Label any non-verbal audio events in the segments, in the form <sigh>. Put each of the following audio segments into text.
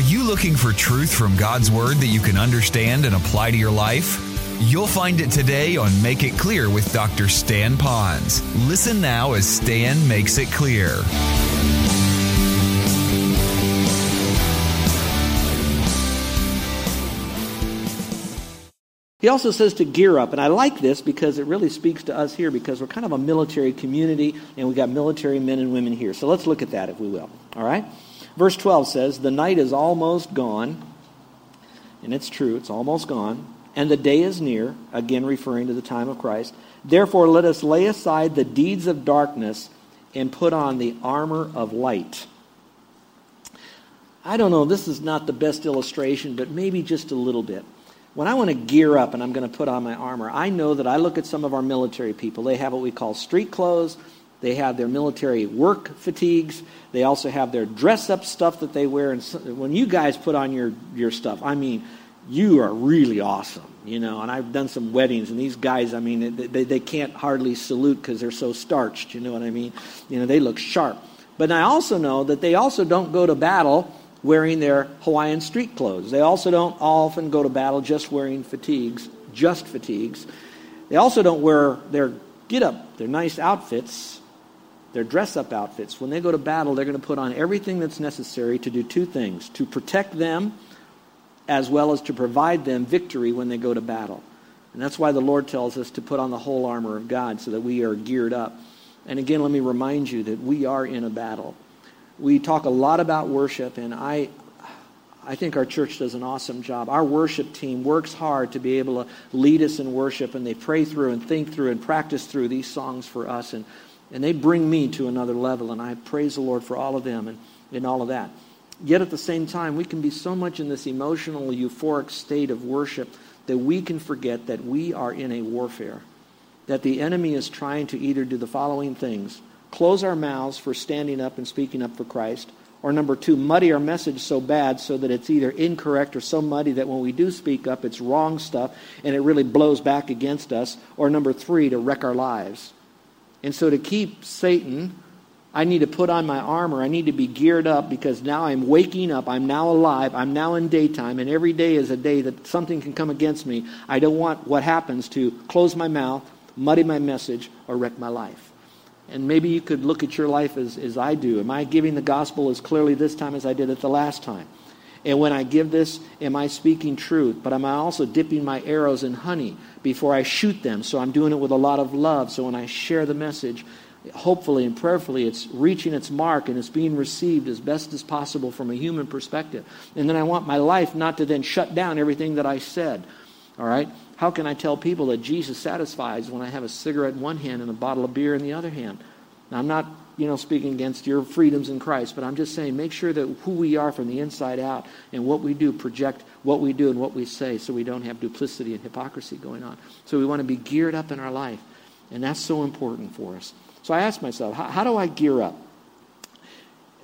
Are you looking for truth from God's Word that you can understand and apply to your life? You'll find it today on Make It Clear with Dr. Stan Ponz. Listen now as Stan makes it clear. He also says to gear up, and I like this because it really speaks to us here because we're kind of a military community and we've got military men and women here. So let's look at that if we will. All right? Verse 12 says, The night is almost gone, and it's true, it's almost gone, and the day is near, again referring to the time of Christ. Therefore, let us lay aside the deeds of darkness and put on the armor of light. I don't know, this is not the best illustration, but maybe just a little bit when I want to gear up and I'm going to put on my armor, I know that I look at some of our military people. They have what we call street clothes. They have their military work fatigues. They also have their dress up stuff that they wear. And when you guys put on your, your stuff, I mean, you are really awesome, you know. And I've done some weddings, and these guys, I mean, they, they can't hardly salute because they're so starched, you know what I mean? You know, they look sharp. But I also know that they also don't go to battle wearing their Hawaiian street clothes. They also don't often go to battle just wearing fatigues, just fatigues. They also don't wear their get up, their nice outfits, their dress up outfits. When they go to battle, they're going to put on everything that's necessary to do two things to protect them, as well as to provide them victory when they go to battle. And that's why the Lord tells us to put on the whole armor of God so that we are geared up. And again, let me remind you that we are in a battle we talk a lot about worship, and I, I think our church does an awesome job. Our worship team works hard to be able to lead us in worship, and they pray through and think through and practice through these songs for us, and, and they bring me to another level, and I praise the Lord for all of them and, and all of that. Yet at the same time, we can be so much in this emotional, euphoric state of worship that we can forget that we are in a warfare, that the enemy is trying to either do the following things close our mouths for standing up and speaking up for Christ. Or number two, muddy our message so bad so that it's either incorrect or so muddy that when we do speak up, it's wrong stuff and it really blows back against us. Or number three, to wreck our lives. And so to keep Satan, I need to put on my armor. I need to be geared up because now I'm waking up. I'm now alive. I'm now in daytime. And every day is a day that something can come against me. I don't want what happens to close my mouth, muddy my message, or wreck my life. And maybe you could look at your life as, as I do. Am I giving the gospel as clearly this time as I did it the last time? And when I give this, am I speaking truth? But am I also dipping my arrows in honey before I shoot them? So I'm doing it with a lot of love. So when I share the message, hopefully and prayerfully, it's reaching its mark and it's being received as best as possible from a human perspective. And then I want my life not to then shut down everything that I said. All right? How can I tell people that Jesus satisfies when I have a cigarette in one hand and a bottle of beer in the other hand? Now, I'm not, you know, speaking against your freedoms in Christ, but I'm just saying make sure that who we are from the inside out and what we do project what we do and what we say so we don't have duplicity and hypocrisy going on. So we want to be geared up in our life, and that's so important for us. So I asked myself, how, how do I gear up?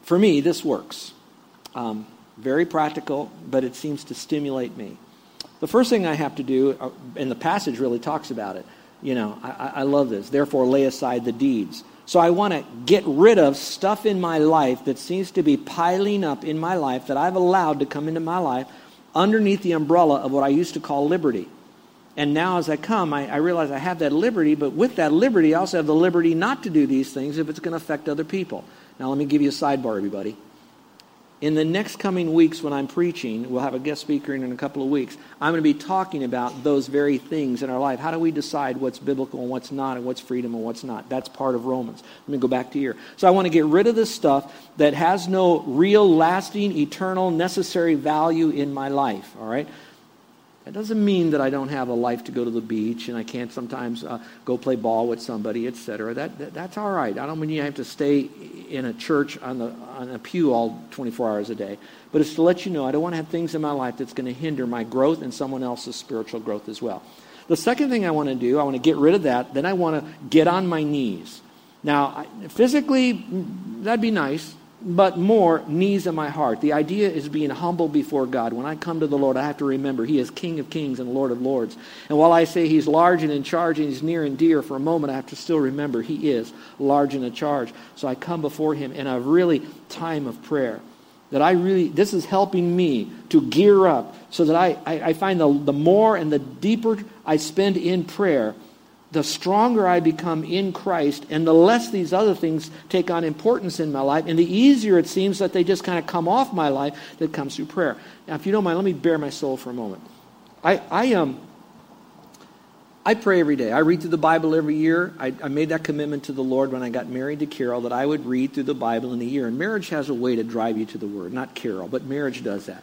For me, this works. Um, very practical, but it seems to stimulate me. The first thing I have to do, uh, and the passage really talks about it, you know, I, I love this. Therefore, lay aside the deeds. So I want to get rid of stuff in my life that seems to be piling up in my life that I've allowed to come into my life underneath the umbrella of what I used to call liberty. And now as I come, I, I, realize I have that liberty, but with that liberty, I also have the liberty not to do these things if it's going to affect other people. Now, let me give you a sidebar, everybody in the next coming weeks when I'm preaching, we'll have a guest speaker in, in a couple of weeks. I'm going to be talking about those very things in our life. How do we decide what's biblical and what's not, and what's freedom and what's not? That's part of Romans. Let me go back to here. So I want to get rid of this stuff that has no real, lasting, eternal, necessary value in my life. All right? That doesn't mean that I don't have a life to go to the beach and I can't sometimes uh, go play ball with somebody, etc. That, that, that's all right. I don't mean you have to stay in a church on the on a pew all 24 hours a day, but it's to let you know I don't want to have things in my life that's going to hinder my growth and someone else's spiritual growth as well. The second thing I want to do, I want to get rid of that. Then I want to get on my knees. Now, physically, that'd be nice but more knees in my heart. The idea is being humble before God. When I come to the Lord, I have to remember He is King of kings and Lord of lords. And while I say He's large and in charge and He's near and dear, for a moment I have to still remember He is large and in charge. So I come before Him in a really time of prayer. that I really, this is helping me to gear up so that I, I, I find the, the more and the deeper I spend in prayer, the stronger I become in Christ, and the less these other things take on importance in my life, and the easier it seems that they just kind of come off my life that comes through prayer. Now, if you don't mind, let me bare my soul for a moment. I, I um, I pray every day. I read through the Bible every year. I, I, made that commitment to the Lord when I got married to Carol that I would read through the Bible in a year. And marriage has a way to drive you to the Word, not Carol, but marriage does that.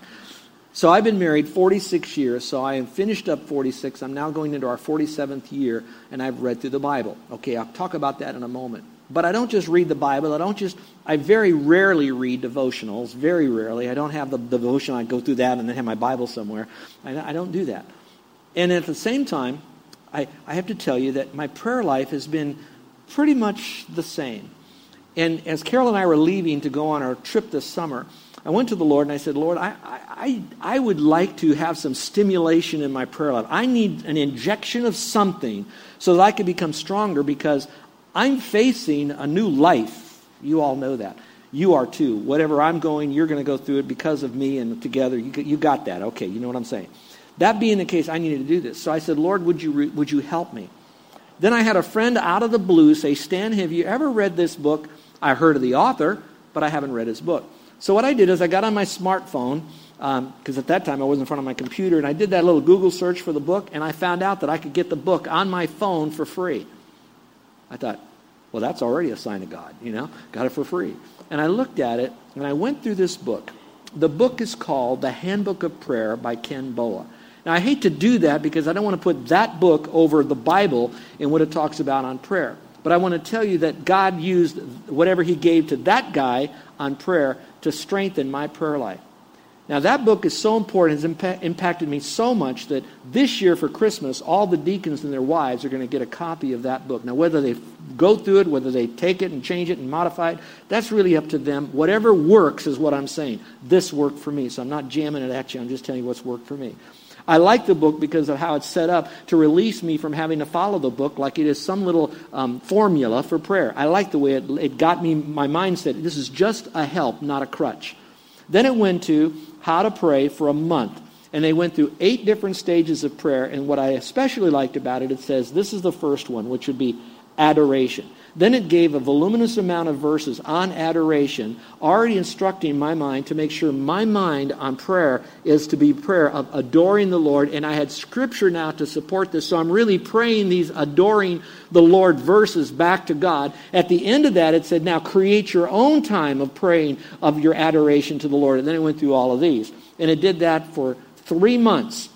So I've been married 46 years, so I am finished up 46. I'm now going into our 47th year, and I've read through the Bible. Okay, I'll talk about that in a moment. But I don't just read the Bible. I don't just, I very rarely read devotionals, very rarely. I don't have the devotion, I go through that and then have my Bible somewhere. I, I don't do that. And at the same time, I, I have to tell you that my prayer life has been pretty much the same. And as Carol and I were leaving to go on our trip this summer, I went to the Lord and I said, Lord, I, I, I would like to have some stimulation in my prayer life. I need an injection of something so that I can become stronger because I'm facing a new life. You all know that. You are too. Whatever I'm going, you're going to go through it because of me and together. You, you got that. Okay, you know what I'm saying. That being the case, I needed to do this. So I said, Lord, would you, would you help me? Then I had a friend out of the blue say, Stan, have you ever read this book? I heard of the author, but I haven't read his book. So what I did is I got on my smartphone, because um, at that time I was in front of my computer, and I did that little Google search for the book, and I found out that I could get the book on my phone for free. I thought, well, that's already a sign of God, you know? Got it for free. And I looked at it, and I went through this book. The book is called The Handbook of Prayer by Ken Boa. Now, I hate to do that because I don't want to put that book over the Bible and what it talks about on prayer. But I want to tell you that God used whatever He gave to that guy on prayer to strengthen my prayer life. Now, that book is so important, has impa- impacted me so much that this year for Christmas, all the deacons and their wives are going to get a copy of that book. Now, whether they go through it, whether they take it and change it and modify it, that's really up to them. Whatever works is what I'm saying. This worked for me, so I'm not jamming it at you. I'm just telling you what's worked for me. I like the book because of how it's set up to release me from having to follow the book like it is some little um, formula for prayer. I like the way it, it got me, my mindset. This is just a help, not a crutch. Then it went to how to pray for a month. And they went through eight different stages of prayer. And what I especially liked about it, it says this is the first one, which would be adoration. Then it gave a voluminous amount of verses on adoration, already instructing my mind to make sure my mind on prayer is to be prayer of adoring the Lord. And I had scripture now to support this. So I'm really praying these adoring the Lord verses back to God. At the end of that, it said, now create your own time of praying of your adoration to the Lord. And then it went through all of these. And it did that for three months.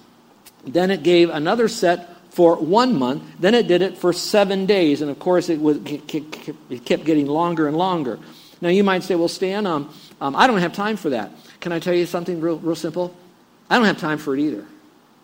Then it gave another set for one month. Then it did it for seven days. And of course, it, was, it kept getting longer and longer. Now, you might say, well, Stan, um, um, I don't have time for that. Can I tell you something real, real simple? I don't have time for it either.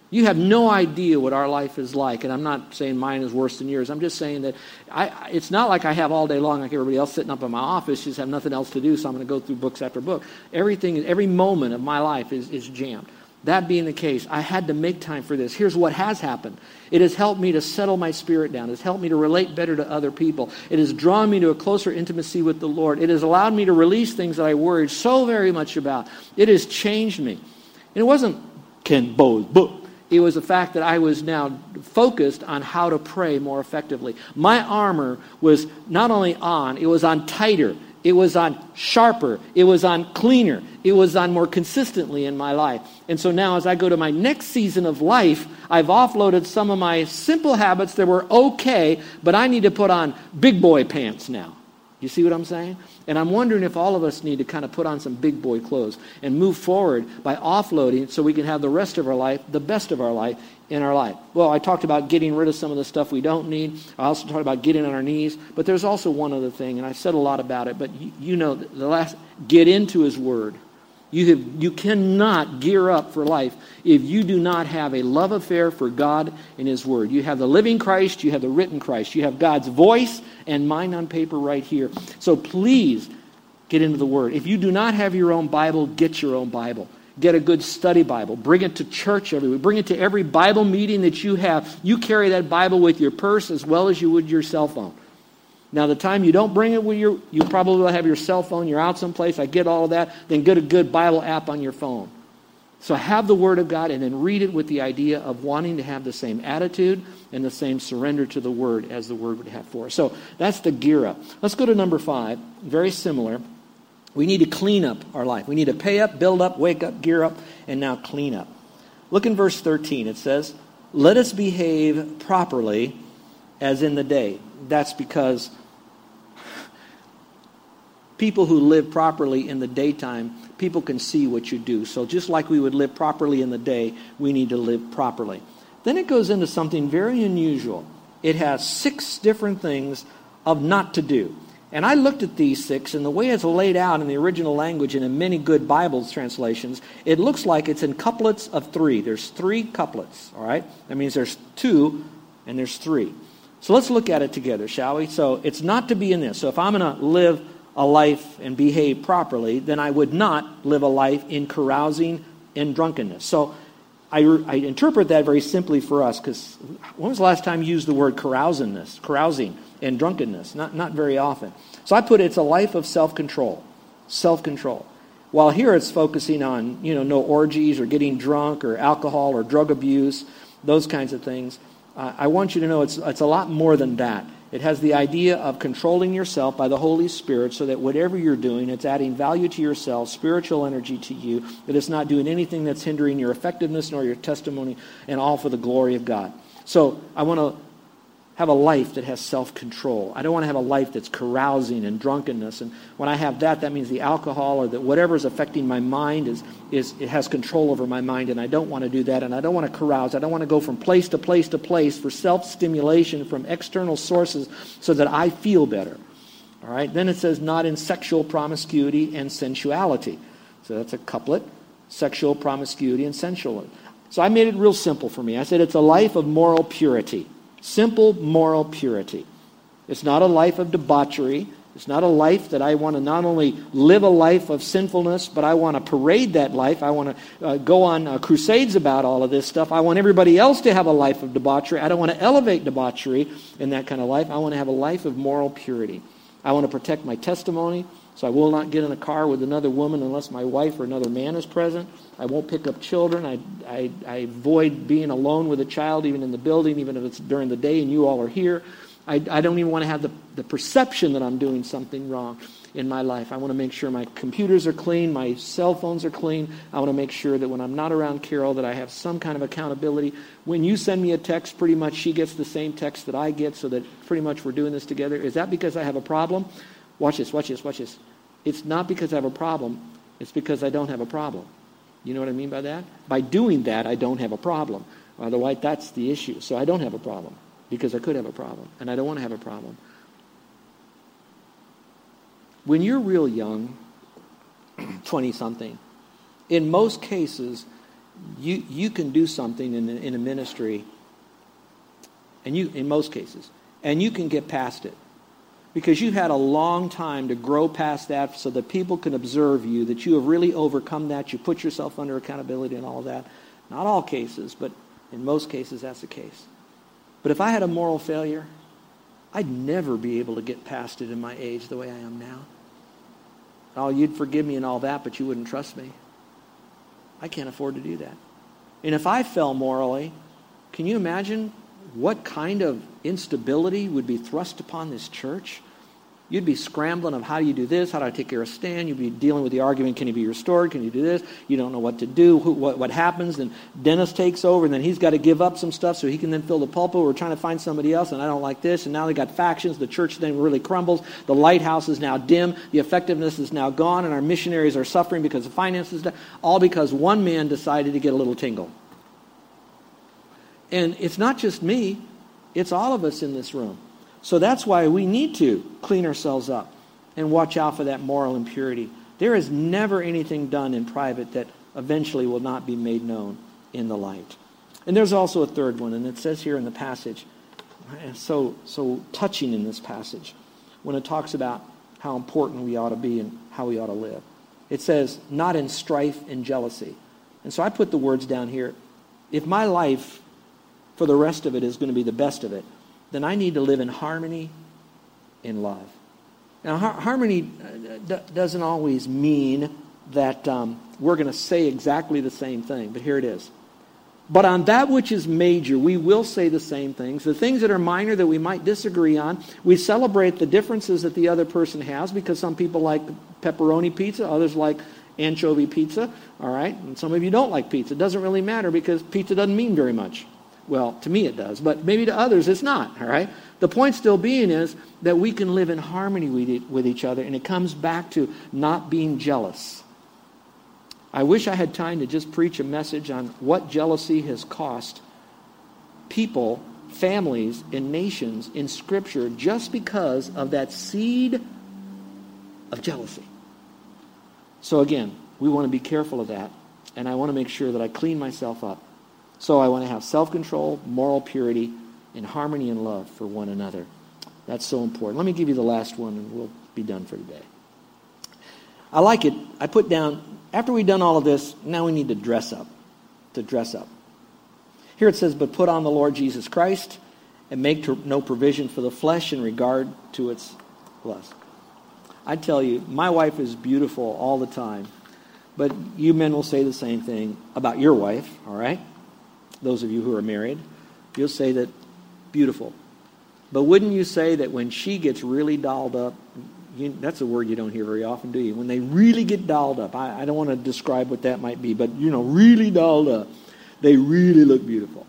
You have no idea what our life is like. And I'm not saying mine is worse than yours. I'm just saying that I, it's not like I have all day long like everybody else sitting up in my office, just have nothing else to do, so I'm going to go through books after book. Everything, every moment of my life is, is jammed. That being the case, I had to make time for this. Here's what has happened it has helped me to settle my spirit down. It has helped me to relate better to other people. It has drawn me to a closer intimacy with the Lord. It has allowed me to release things that I worried so very much about. It has changed me. And it wasn't Ken Boa's book. It was the fact that I was now focused on how to pray more effectively. My armor was not only on, it was on tighter. It was on sharper. It was on cleaner. It was on more consistently in my life. And so now, as I go to my next season of life, I've offloaded some of my simple habits that were okay, but I need to put on big boy pants now. You see what I'm saying? And I'm wondering if all of us need to kind of put on some big boy clothes and move forward by offloading so we can have the rest of our life, the best of our life, in our life. Well, I talked about getting rid of some of the stuff we don't need. I also talked about getting on our knees. But there's also one other thing, and I said a lot about it, but you, you know, the last, get into His Word. You, have, you cannot gear up for life if you do not have a love affair for God and His Word. You have the living Christ, you have the written Christ, you have God's voice and mind on paper right here. So please get into the Word. If you do not have your own Bible, get your own Bible. Get a good study Bible. Bring it to church every week. Bring it to every Bible meeting that you have. You carry that Bible with your purse as well as you would your cell phone. Now, the time you don't bring it with you, you probably have your cell phone, you're out someplace, I get all of that, then get a good Bible app on your phone. So have the Word of God and then read it with the idea of wanting to have the same attitude and the same surrender to the Word as the Word would have for us. So that's the gear up. Let's go to number five, very similar. We need to clean up our life. We need to pay up, build up, wake up, gear up, and now clean up. Look in verse 13. It says, Let us behave properly as in the day. That's because people who live properly in the daytime, people can see what you do. So just like we would live properly in the day, we need to live properly. Then it goes into something very unusual. It has six different things of not to do. And I looked at these six, and the way it's laid out in the original language and in many good Bible translations, it looks like it's in couplets of three. There's three couplets, all right? That means there's two and there's three. So let's look at it together, shall we? So it's not to be in this. So if I'm going to live a life and behave properly, then I would not live a life in carousing and drunkenness. So I, I interpret that very simply for us because when was the last time you used the word carousingness, carousing and drunkenness? Not, not very often. So I put it's a life of self control. Self control. While here it's focusing on, you know, no orgies or getting drunk or alcohol or drug abuse, those kinds of things. I want you to know it's, it's a lot more than that. It has the idea of controlling yourself by the Holy Spirit so that whatever you're doing, it's adding value to yourself, spiritual energy to you, that it's not doing anything that's hindering your effectiveness nor your testimony, and all for the glory of God. So I want to have a life that has self control. I don't want to have a life that's carousing and drunkenness. And when I have that, that means the alcohol or that whatever is affecting my mind is, is it has control over my mind. And I don't want to do that. And I don't want to carouse. I don't want to go from place to place to place for self stimulation from external sources so that I feel better. All right. Then it says, not in sexual promiscuity and sensuality. So that's a couplet sexual promiscuity and sensuality. So I made it real simple for me. I said it's a life of moral purity. Simple moral purity. It's not a life of debauchery. It's not a life that I want to not only live a life of sinfulness, but I want to parade that life. I want to uh, go on uh, crusades about all of this stuff. I want everybody else to have a life of debauchery. I don't want to elevate debauchery in that kind of life. I want to have a life of moral purity. I want to protect my testimony. So I will not get in a car with another woman unless my wife or another man is present. I won't pick up children. I, I, I avoid being alone with a child, even in the building, even if it's during the day and you all are here. I, I don't even want to have the, the perception that I'm doing something wrong in my life. I want to make sure my computers are clean, my cell phones are clean. I want to make sure that when I'm not around Carol that I have some kind of accountability. When you send me a text, pretty much she gets the same text that I get so that pretty much we're doing this together. Is that because I have a problem? Watch this, watch this, watch this. It's not because I have a problem, it's because I don't have a problem. You know what I mean by that? By doing that, I don't have a problem. Otherwise, that's the issue. So I don't have a problem because I could have a problem, and I don't want to have a problem. When you're real young, <clears throat> 20 something, in most cases, you, you can do something in, in a ministry, and you, in most cases, and you can get past it because you've had a long time to grow past that so that people can observe you, that you have really overcome that. You put yourself under accountability and all of that. Not all cases, but in most cases, that's the case. But if I had a moral failure, I'd never be able to get past it in my age the way I am now. Oh, you'd forgive me and all that, but you wouldn't trust me. I can't afford to do that. And if I fell morally, can you imagine what kind of instability would be thrust upon this church? You'd be scrambling of how do you do this? How do I take care of Stan? You'd be dealing with the argument, can he be restored? Can you do this? You don't know what to do. Who, what, what happens? Then Dennis takes over, and then he's got to give up some stuff so he can then fill the pulpit. We're trying to find somebody else, and I don't like this. And now they got factions. The church then really crumbles. The lighthouse is now dim. The effectiveness is now gone, and our missionaries are suffering because the finances, all because one man decided to get a little tingle. And it's not just me, it's all of us in this room. So that's why we need to clean ourselves up and watch out for that moral impurity. There is never anything done in private that eventually will not be made known in the light. And there's also a third one, and it says here in the passage, so, so touching in this passage, when it talks about how important we ought to be and how we ought to live. It says, not in strife and jealousy. And so I put the words down here. If my life for the rest of it is going to be the best of it, then I need to live in harmony in love. Now, har- harmony uh, d- doesn't always mean that um, we're going to say exactly the same thing, but here it is. But on that which is major, we will say the same things. The things that are minor that we might disagree on, we celebrate the differences that the other person has because some people like pepperoni pizza, others like anchovy pizza, all right? And some of you don't like pizza. It doesn't really matter because pizza doesn't mean very much. Well, to me it does, but maybe to others it's not, all right? The point still being is that we can live in harmony with each other, and it comes back to not being jealous. I wish I had time to just preach a message on what jealousy has cost people, families, and nations in Scripture just because of that seed of jealousy. So, again, we want to be careful of that, and I want to make sure that I clean myself up. So, I want to have self control, moral purity, and harmony and love for one another. That's so important. Let me give you the last one, and we'll be done for today. I like it. I put down, after we've done all of this, now we need to dress up. To dress up. Here it says, But put on the Lord Jesus Christ and make no provision for the flesh in regard to its lust. I tell you, my wife is beautiful all the time. But you men will say the same thing about your wife, all right? Those of you who are married. You'll say that beautiful. But wouldn't you say that when she gets really dolled up, you, that's a word you don't hear very often, do you? When they really get dolled up. I, I don't want to describe what that might be, but, you know, really dolled up. They really look beautiful.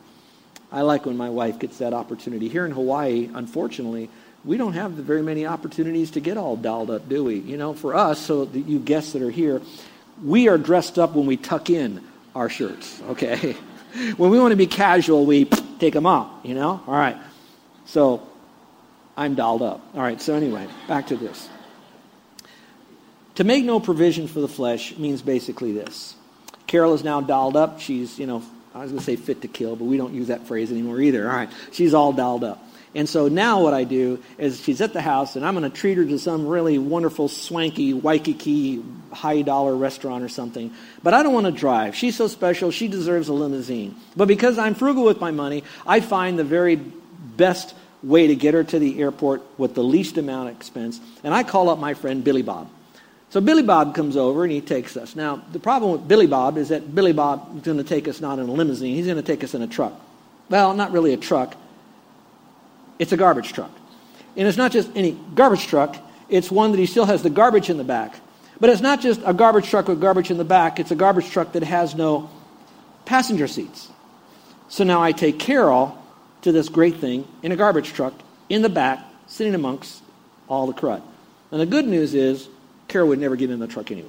I like when my wife gets that opportunity. Here in Hawaii, unfortunately, we don't have very many opportunities to get all dolled up, do we? You know, for us, so that you guests that are here, we are dressed up when we tuck in our shirts, okay? <laughs> <laughs> when we want to be casual, we take them off, you know? All right. So I'm dolled up. All right, so anyway, back to this. To make no provision for the flesh means basically this. Carol is now dolled up. She's, you know, I was going to say fit to kill, but we don't use that phrase anymore either. All right, she's all dolled up. And so now what I do is she's at the house, and I'm going to treat her to some really wonderful, swanky, Waikiki, high dollar restaurant or something. But I don't want to drive. She's so special, she deserves a limousine. But because I'm frugal with my money, I find the very best way to get her to the airport with the least amount of expense. And I call up my friend Billy Bob. So Billy Bob comes over and he takes us. Now, the problem with Billy Bob is that Billy Bob is going to take us not in a limousine, he's going to take us in a truck. Well, not really a truck, it's a garbage truck. And it's not just any garbage truck, it's one that he still has the garbage in the back. But it's not just a garbage truck with garbage in the back, it's a garbage truck that has no passenger seats. So now I take Carol to this great thing in a garbage truck in the back, sitting amongst all the crud. And the good news is, Carol would never get in the truck anyway.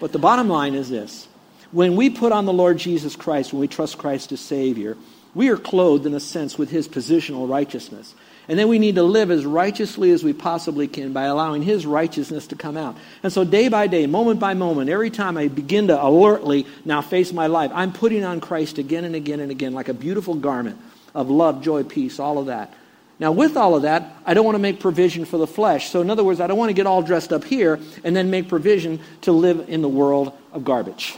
But the bottom line is this when we put on the Lord Jesus Christ, when we trust Christ as Savior, we are clothed, in a sense, with His positional righteousness. And then we need to live as righteously as we possibly can by allowing His righteousness to come out. And so, day by day, moment by moment, every time I begin to alertly now face my life, I'm putting on Christ again and again and again like a beautiful garment of love, joy, peace, all of that. Now, with all of that, I don't want to make provision for the flesh. So, in other words, I don't want to get all dressed up here and then make provision to live in the world of garbage.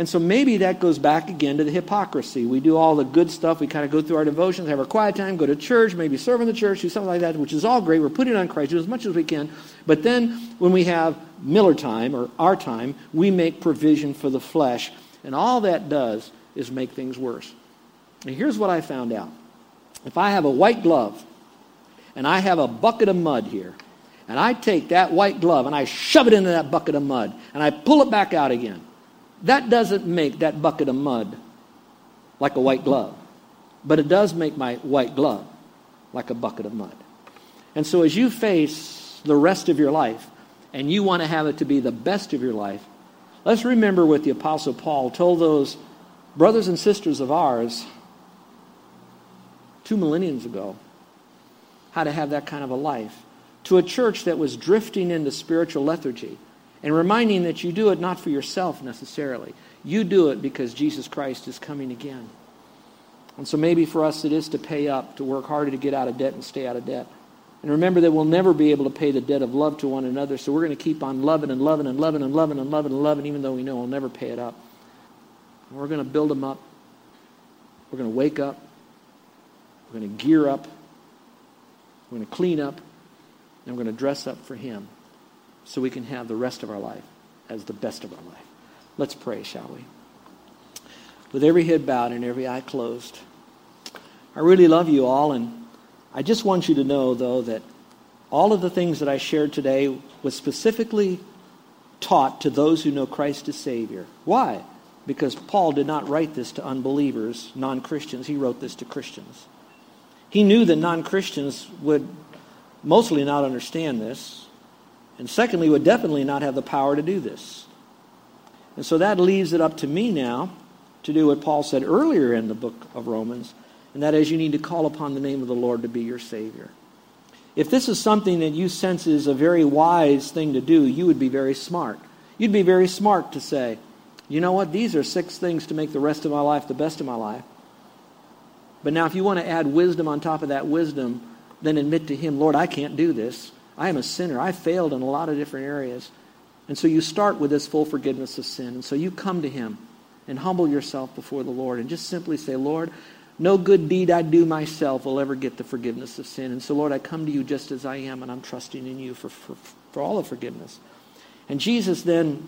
And so maybe that goes back again to the hypocrisy. We do all the good stuff. We kind of go through our devotions, have our quiet time, go to church, maybe serve in the church, do something like that, which is all great. We're putting on Christ, as much as we can. But then when we have Miller time or our time, we make provision for the flesh. And all that does is make things worse. And here's what I found out. If I have a white glove and I have a bucket of mud here, and I take that white glove and I shove it into that bucket of mud and I pull it back out again, that doesn't make that bucket of mud like a white glove. But it does make my white glove like a bucket of mud. And so as you face the rest of your life and you want to have it to be the best of your life, let's remember what the Apostle Paul told those brothers and sisters of ours two millenniums ago how to have that kind of a life to a church that was drifting into spiritual lethargy and reminding that you do it not for yourself necessarily. You do it because Jesus Christ is coming again. And so maybe for us it is to pay up, to work harder to get out of debt and stay out of debt. And remember that we'll never be able to pay the debt of love to one another, so we're going to keep on loving and loving and loving and loving and loving and loving, even though we know we'll never pay it up. And we're going to build them up. We're going to wake up. We're going to gear up. We're going to clean up. And we're going to dress up for him so we can have the rest of our life as the best of our life. Let's pray, shall we? With every head bowed and every eye closed. I really love you all, and I just want you to know, though, that all of the things that I shared today was specifically taught to those who know Christ as Savior. Why? Because Paul did not write this to unbelievers, non Christians. He wrote this to Christians. He knew that non Christians would mostly not understand this, and secondly, would definitely not have the power to do this. And so that leaves it up to me now to do what Paul said earlier in the book of Romans, and that is you need to call upon the name of the Lord to be your Savior. If this is something that you sense is a very wise thing to do, you would be very smart. You'd be very smart to say, you know what, these are six things to make the rest of my life the best of my life. But now, if you want to add wisdom on top of that wisdom, then admit to Him, Lord, I can't do this. I am a sinner. I failed in a lot of different areas. And so you start with this full forgiveness of sin. And so you come to Him and humble yourself before the Lord and just simply say, Lord, no good deed I do myself will ever get the forgiveness of sin. And so, Lord, I come to you just as I am, and I'm trusting in you for, for, for all of forgiveness. And Jesus then,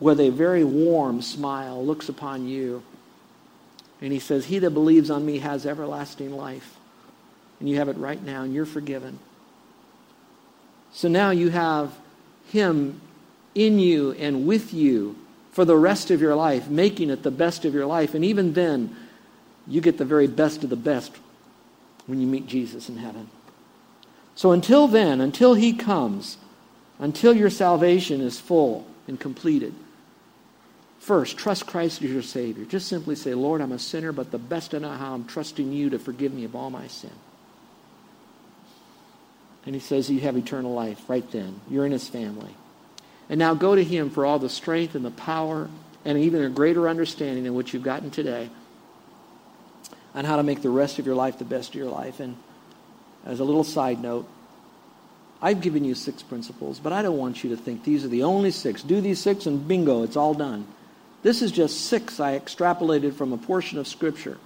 with a very warm smile, looks upon you, and he says, He that believes on me has everlasting life. And you have it right now, and you're forgiven. So now you have him in you and with you for the rest of your life, making it the best of your life. And even then, you get the very best of the best when you meet Jesus in heaven. So until then, until he comes, until your salvation is full and completed, first, trust Christ as your Savior. Just simply say, Lord, I'm a sinner, but the best I know how, I'm trusting you to forgive me of all my sin. And he says, You have eternal life right then. You're in his family. And now go to him for all the strength and the power and even a greater understanding than what you've gotten today on how to make the rest of your life the best of your life. And as a little side note, I've given you six principles, but I don't want you to think these are the only six. Do these six and bingo, it's all done. This is just six I extrapolated from a portion of Scripture.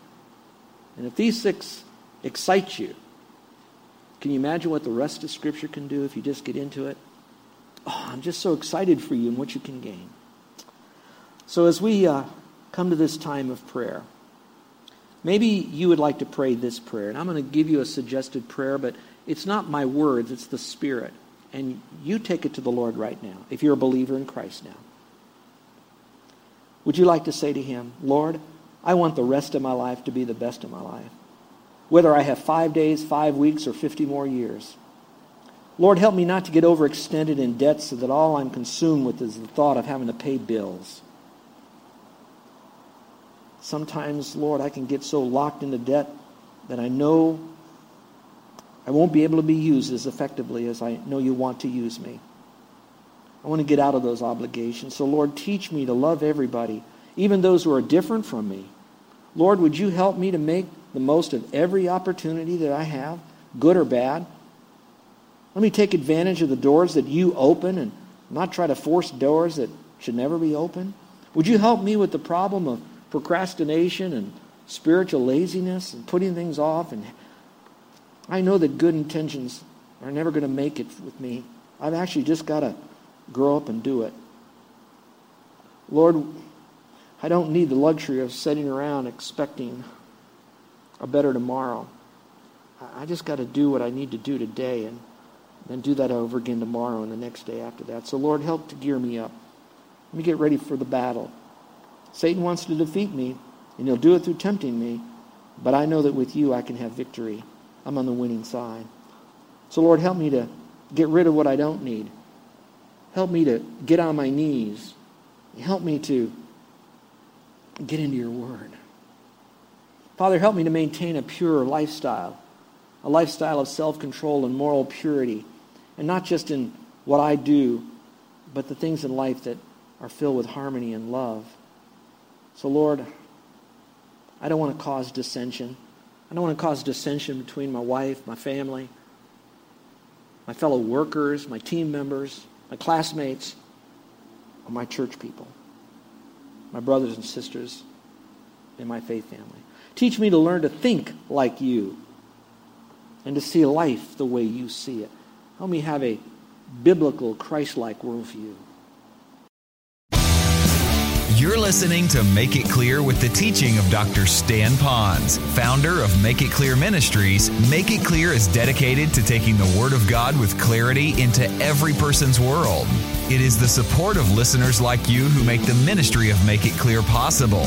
And if these six excite you, can you imagine what the rest of Scripture can do if you just get into it? Oh, I'm just so excited for you and what you can gain. So as we uh, come to this time of prayer, Maybe you would like to pray this prayer, and I'm going to give you a suggested prayer, but it's not my words, it's the Spirit. And you take it to the Lord right now, if you're a believer in Christ now. Would you like to say to Him, Lord, I want the rest of my life to be the best of my life, whether I have five days, five weeks, or 50 more years? Lord, help me not to get overextended in debt so that all I'm consumed with is the thought of having to pay bills. Sometimes, Lord, I can get so locked into debt that I know I won't be able to be used as effectively as I know you want to use me. I want to get out of those obligations. So, Lord, teach me to love everybody, even those who are different from me. Lord, would you help me to make the most of every opportunity that I have, good or bad? Let me take advantage of the doors that you open and not try to force doors that should never be open. Would you help me with the problem of procrastination and spiritual laziness and putting things off. And I know that good intentions are never going to make it with me. I've actually just got to grow up and do it. Lord, I don't need the luxury of sitting around expecting a better tomorrow. I just got to do what I need to do today and then do that over again tomorrow and the next day after that. So, Lord, help to gear me up. Let me get ready for the battle. Satan wants to defeat me, and he'll do it through tempting me. But I know that with you I can have victory. I'm on the winning side. So, Lord, help me to get rid of what I don't need. Help me to get on my knees. Help me to get into your word. Father, help me to maintain a pure lifestyle, a lifestyle of self control and moral purity, and not just in what I do, but the things in life that are filled with harmony and love. So, Lord, I don't want to cause dissension. I don't want to cause dissension between my wife, my family, my fellow workers, my team members, my classmates, or my church people, my brothers and sisters in my faith family. Teach me to learn to think like you and to see life the way you see it. Help me have a biblical, Christ like worldview. You're listening to Make It Clear with the teaching of Dr. Stan Ponz, founder of Make It Clear Ministries. Make It Clear is dedicated to taking the Word of God with clarity into every person's world. It is the support of listeners like you who make the ministry of Make It Clear possible.